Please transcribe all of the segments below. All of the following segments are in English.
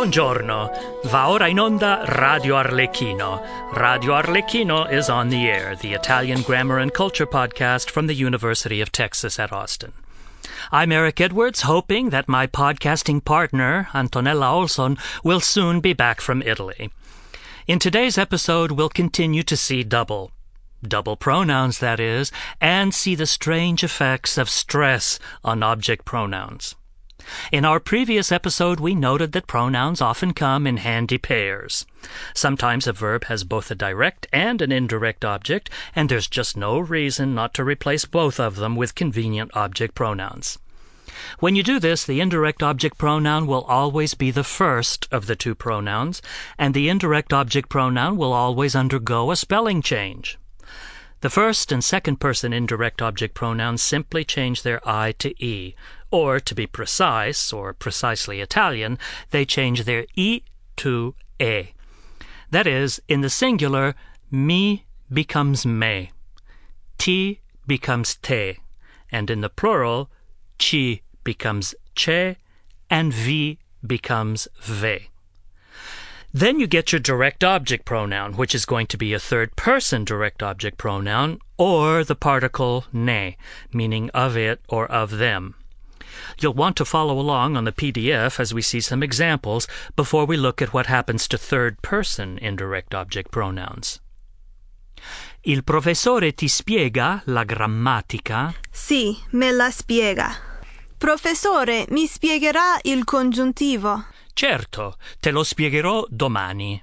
Buongiorno. Va ora in onda Radio Arlecchino. Radio Arlecchino is on the air, the Italian grammar and culture podcast from the University of Texas at Austin. I'm Eric Edwards, hoping that my podcasting partner, Antonella Olson, will soon be back from Italy. In today's episode, we'll continue to see double. Double pronouns, that is, and see the strange effects of stress on object pronouns. In our previous episode, we noted that pronouns often come in handy pairs. Sometimes a verb has both a direct and an indirect object, and there's just no reason not to replace both of them with convenient object pronouns. When you do this, the indirect object pronoun will always be the first of the two pronouns, and the indirect object pronoun will always undergo a spelling change. The first and second person indirect object pronouns simply change their I to E, or to be precise, or precisely Italian, they change their E to E. That is, in the singular, mi becomes me, ti becomes te, and in the plural, ci becomes ce, and vi becomes ve. Then you get your direct object pronoun, which is going to be a third person direct object pronoun, or the particle ne, meaning of it or of them. You'll want to follow along on the PDF as we see some examples before we look at what happens to third person indirect object pronouns. Il professore ti spiega la grammatica? Sì, me la spiega. Professore, mi spiegherà il congiuntivo? Certo, te lo spiegherò domani.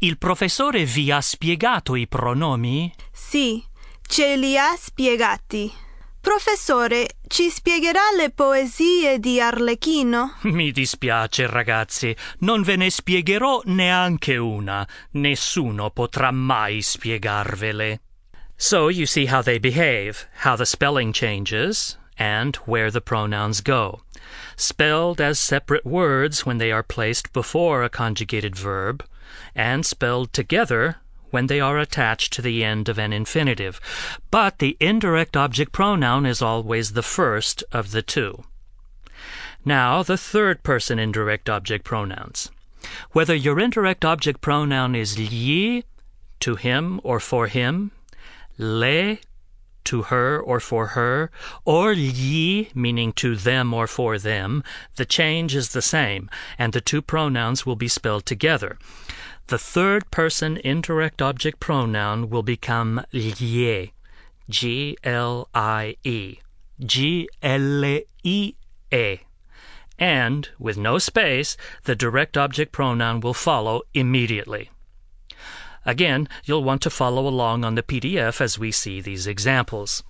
Il professore vi ha spiegato i pronomi? Sì, ce li ha spiegati. Professore, ci spiegherà le poesie di Arlecchino? Mi dispiace, ragazzi, non ve ne spiegherò neanche una. Nessuno potrà mai spiegarvele. So you see how they behave, how the spelling changes, and where the pronouns go. Spelled as separate words when they are placed before a conjugated verb, and spelled together when they are attached to the end of an infinitive. But the indirect object pronoun is always the first of the two. Now, the third person indirect object pronouns. Whether your indirect object pronoun is gli, to him or for him, le, to her or for her, or ye, meaning to them or for them, the change is the same, and the two pronouns will be spelled together. The third person indirect object pronoun will become glie, G L I E, G L I E. And, with no space, the direct object pronoun will follow immediately. Again, you'll want to follow along on the PDF as we see these examples.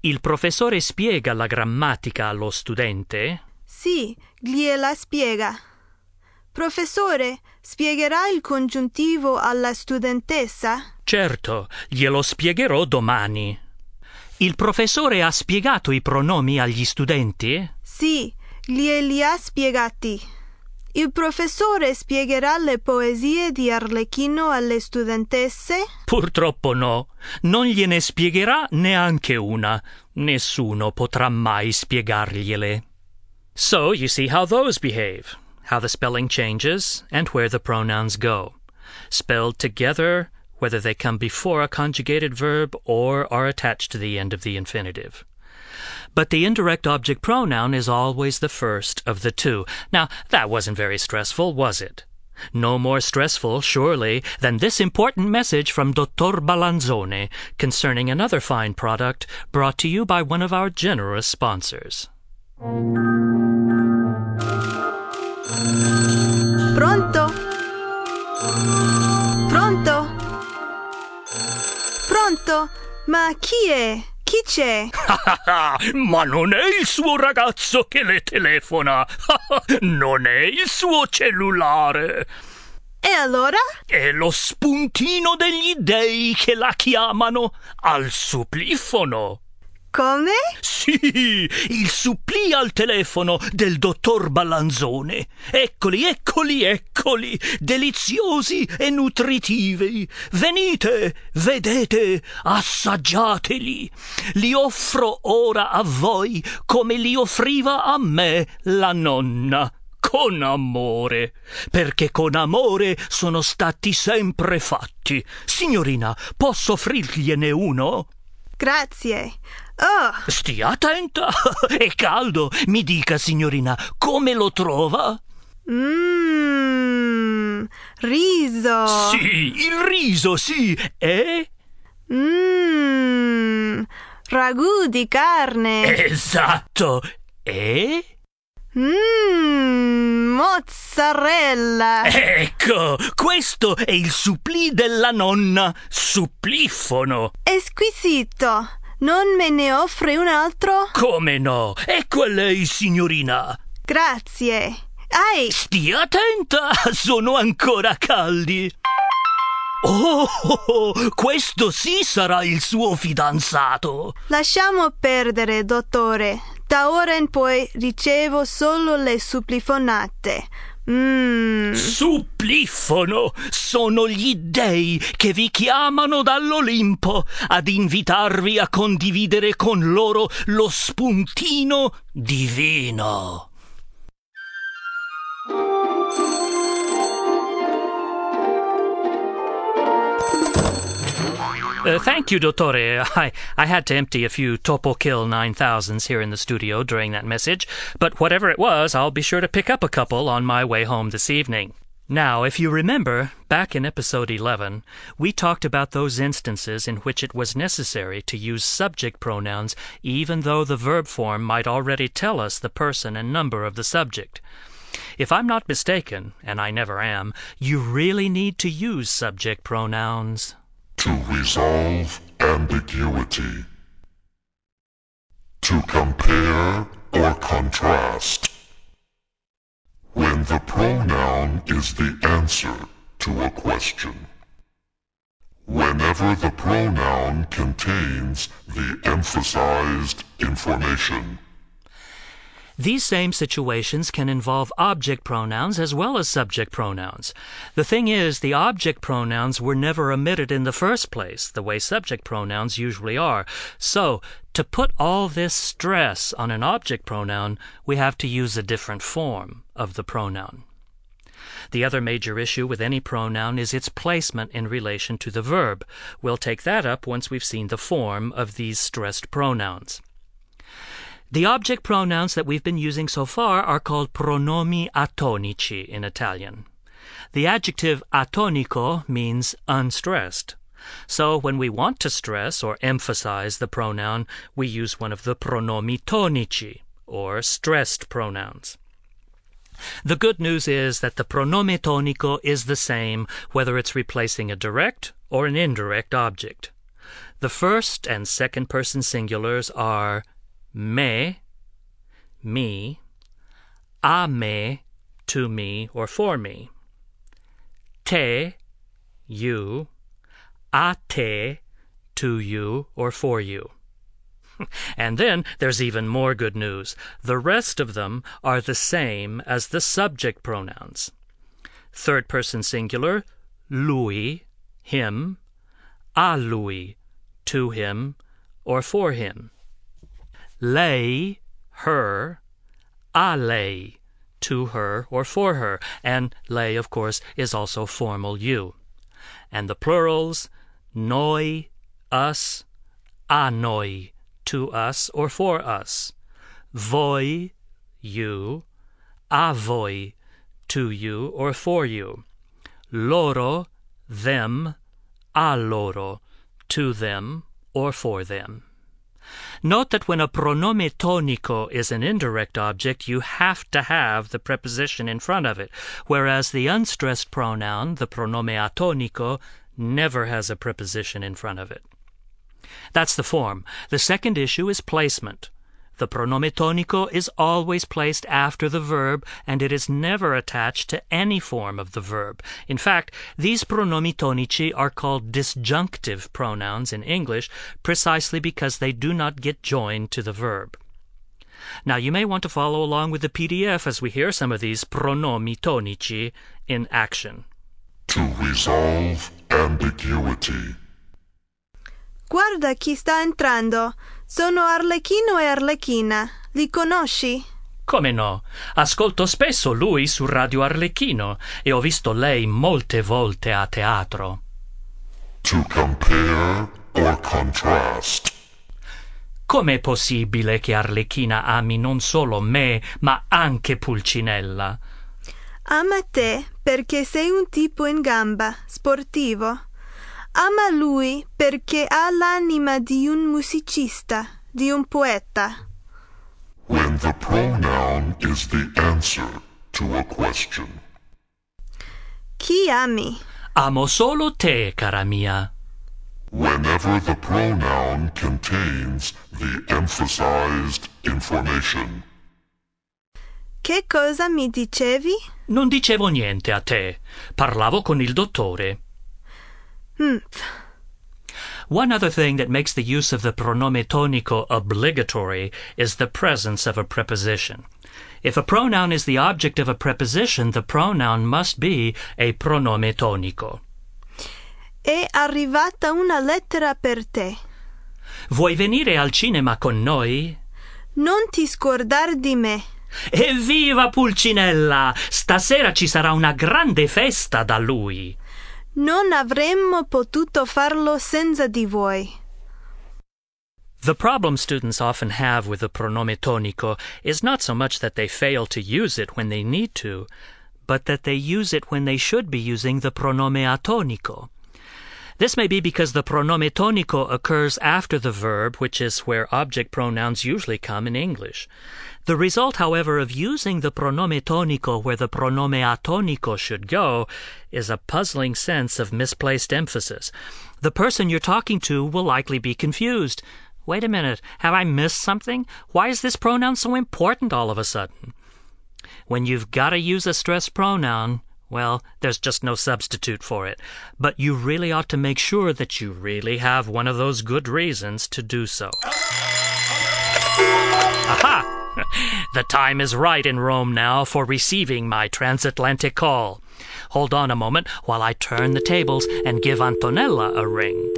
Il professore spiega la grammatica allo studente? Sì, gliela spiega. Professore, spiegherà il congiuntivo alla studentessa? Certo, glielo spiegherò domani. Il professore ha spiegato i pronomi agli studenti? Sì, glieli ha spiegati. Il professore spiegherà le poesie di Arlecchino alle studentesse? Purtroppo no. Non gliene spiegherà neanche una. Nessuno potrà mai spiegargliele. So you see how those behave, how the spelling changes, and where the pronouns go. Spelled together, whether they come before a conjugated verb or are attached to the end of the infinitive. But the indirect object pronoun is always the first of the two. Now, that wasn't very stressful, was it? No more stressful, surely, than this important message from Dottor Balanzone concerning another fine product brought to you by one of our generous sponsors. Pronto? Pronto? Pronto? Ma chi è? Chi c'è? Ma non è il suo ragazzo che le telefona. non è il suo cellulare. E allora? È lo spuntino degli dei che la chiamano al supplifono. Come? Sì, il supplì al telefono del dottor Ballanzone. Eccoli, eccoli, eccoli, deliziosi e nutritivi. Venite, vedete, assaggiateli. Li offro ora a voi come li offriva a me la nonna. Con amore, perché con amore sono stati sempre fatti. Signorina, posso offrirgliene uno? Grazie. Oh, Stia attenta, è caldo. Mi dica, signorina, come lo trova? mmm, riso. Sì, il riso, sì. E? Mmm, ragù di carne. Esatto. E? Mmm, mozzarella. Ecco, questo è il supplì della nonna. Supplifono. Squisito. Non me ne offre un altro? Come no? Ecco a lei, signorina. Grazie. Ai, Stia attenta, sono ancora caldi. Oh, oh, oh, questo sì sarà il suo fidanzato. lasciamo perdere, dottore. Da ora in poi ricevo solo le supplifonate. Mmm, Supplifono sono gli dei che vi chiamano dall'Olimpo ad invitarvi a condividere con loro lo spuntino divino. Uh, thank you, Dottore. I, I had to empty a few Topo Kill 9000s here in the studio during that message, but whatever it was, I'll be sure to pick up a couple on my way home this evening. Now, if you remember, back in episode 11, we talked about those instances in which it was necessary to use subject pronouns even though the verb form might already tell us the person and number of the subject. If I'm not mistaken, and I never am, you really need to use subject pronouns. To resolve ambiguity, to compare or contrast. When the pronoun is the answer to a question. Whenever the pronoun contains the emphasized information. These same situations can involve object pronouns as well as subject pronouns. The thing is, the object pronouns were never omitted in the first place, the way subject pronouns usually are. So, to put all this stress on an object pronoun, we have to use a different form of the pronoun. The other major issue with any pronoun is its placement in relation to the verb. We'll take that up once we've seen the form of these stressed pronouns. The object pronouns that we've been using so far are called pronomi atonici in Italian. The adjective atonico means unstressed. So when we want to stress or emphasize the pronoun, we use one of the pronomi tonici, or stressed pronouns. The good news is that the pronome tonico is the same whether it's replacing a direct or an indirect object. The first and second person singulars are me, me, a me, to me or for me, te, you, a te, to you or for you. And then there's even more good news. The rest of them are the same as the subject pronouns. Third person singular, lui, him, a lui, to him or for him. Lei, her, a lei, to her or for her, and lei, of course, is also formal you. And the plurals, noi, us, a noi, to us or for us. Voi, you, a voi, to you or for you. Loro, them, a loro, to them or for them. Note that when a pronome tonico is an indirect object, you have to have the preposition in front of it, whereas the unstressed pronoun, the pronome atonico, never has a preposition in front of it. That's the form. The second issue is placement. The pronome tonico is always placed after the verb, and it is never attached to any form of the verb. In fact, these pronomi tonici are called disjunctive pronouns in English precisely because they do not get joined to the verb. Now, you may want to follow along with the PDF as we hear some of these pronomi tonici in action. To resolve ambiguity. guarda chi sta entrando. Sono Arlecchino e Arlecchina. Li conosci? Come no? Ascolto spesso lui su Radio Arlecchino e ho visto lei molte volte a teatro. To compare or contrast. Com'è possibile che Arlecchina ami non solo me, ma anche Pulcinella? Ama te perché sei un tipo in gamba, sportivo. Ama lui perché ha l'anima di un musicista, di un poeta. When the pronoun is the answer to a question. Chi ami? Amo solo te, cara mia. Whenever the pronoun contains the emphasized information. Che cosa mi dicevi? Non dicevo niente a te. Parlavo con il dottore. Mph. One other thing that makes the use of the pronome tonico obligatory is the presence of a preposition. If a pronoun is the object of a preposition, the pronoun must be a pronome tonico. È arrivata una lettera per te. Vuoi venire al cinema con noi? Non ti scordar di me. Evviva Pulcinella! Stasera ci sarà una grande festa da lui. Non avremmo potuto farlo senza di voi. The problem students often have with the pronome tonico is not so much that they fail to use it when they need to, but that they use it when they should be using the pronome atonico. This may be because the pronome tonico occurs after the verb, which is where object pronouns usually come in English. The result, however, of using the pronome tonico where the pronome atonico should go is a puzzling sense of misplaced emphasis. The person you're talking to will likely be confused. Wait a minute, have I missed something? Why is this pronoun so important all of a sudden? When you've got to use a stressed pronoun, well, there's just no substitute for it. But you really ought to make sure that you really have one of those good reasons to do so. Aha! The time is right in Rome now for receiving my transatlantic call. Hold on a moment while I turn the tables and give Antonella a ring.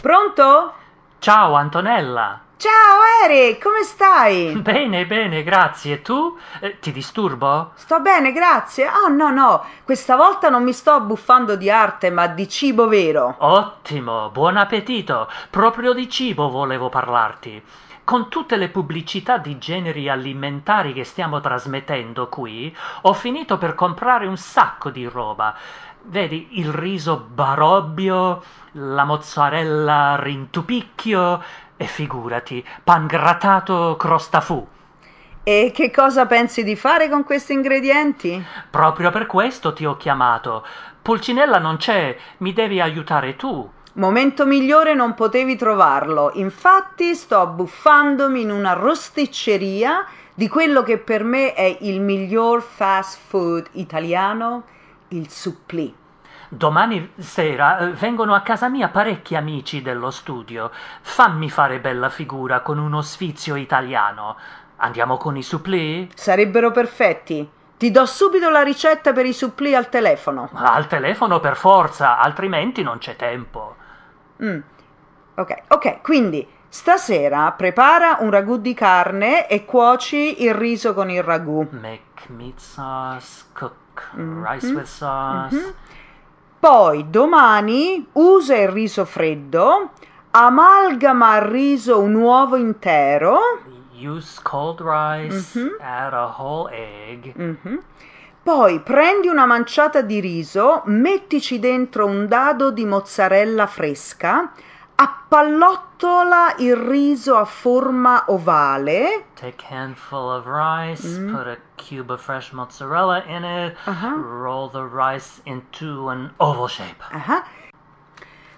Pronto? Ciao Antonella. Ciao Eric, come stai? Bene, bene, grazie. Tu? Eh, ti disturbo? Sto bene, grazie. Oh no, no, questa volta non mi sto abbuffando di arte, ma di cibo vero. Ottimo, buon appetito. Proprio di cibo volevo parlarti. Con tutte le pubblicità di generi alimentari che stiamo trasmettendo qui, ho finito per comprare un sacco di roba. Vedi il riso barobbio, la mozzarella rintupicchio e figurati, pan grattato crostafù. E che cosa pensi di fare con questi ingredienti? Proprio per questo ti ho chiamato. Pulcinella non c'è, mi devi aiutare tu. Momento migliore non potevi trovarlo. Infatti sto abbuffandomi in una rosticceria di quello che per me è il miglior fast food italiano, il supplì. Domani sera eh, vengono a casa mia parecchi amici dello studio. Fammi fare bella figura con uno sfizio italiano. Andiamo con i supplì? Sarebbero perfetti. Ti do subito la ricetta per i supplì al telefono. Al telefono per forza, altrimenti non c'è tempo. Mm. Ok, ok, quindi stasera prepara un ragù di carne e cuoci il riso con il ragù. Make meat sauce, cook rice with sauce. Poi domani usa il riso freddo, amalgama al riso un uovo intero. Use cold rice, add a whole egg. Poi prendi una manciata di riso, mettici dentro un dado di mozzarella fresca, appallottola il riso a forma ovale, Take a handful of rice, put a cube of fresh mozzarella in it, roll the rice into an oval shape. ah,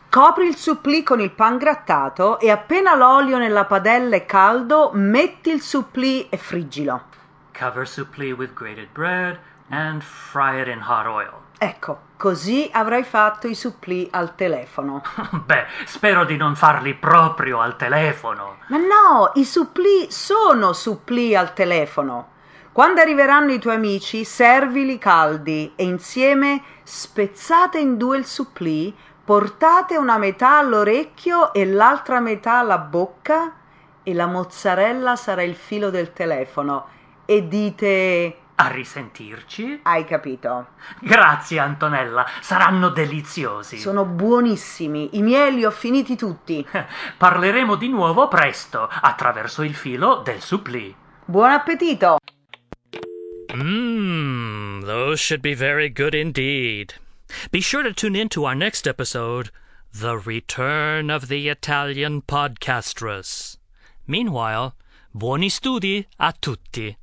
copri il supplì con il pan grattato e appena l'olio nella padella è caldo, metti il supplì e friggilo. Cover supplì with grated bread and fry it in hot oil. Ecco, così avrai fatto i supplì al telefono. Beh, spero di non farli proprio al telefono. Ma no, i supplì sono supplì al telefono. Quando arriveranno i tuoi amici, servili caldi e insieme spezzate in due il supplì, portate una metà all'orecchio e l'altra metà alla bocca e la mozzarella sarà il filo del telefono e dite A risentirci? hai capito. Grazie, Antonella. Saranno deliziosi. Sono buonissimi, i miei li ho finiti tutti. Parleremo di nuovo presto attraverso il filo del supplì. Buon appetito! Mmm, those should be very good indeed. Be sure to tune in to our next episode The Return of the Italian Podcastress. Meanwhile, buoni studi a tutti.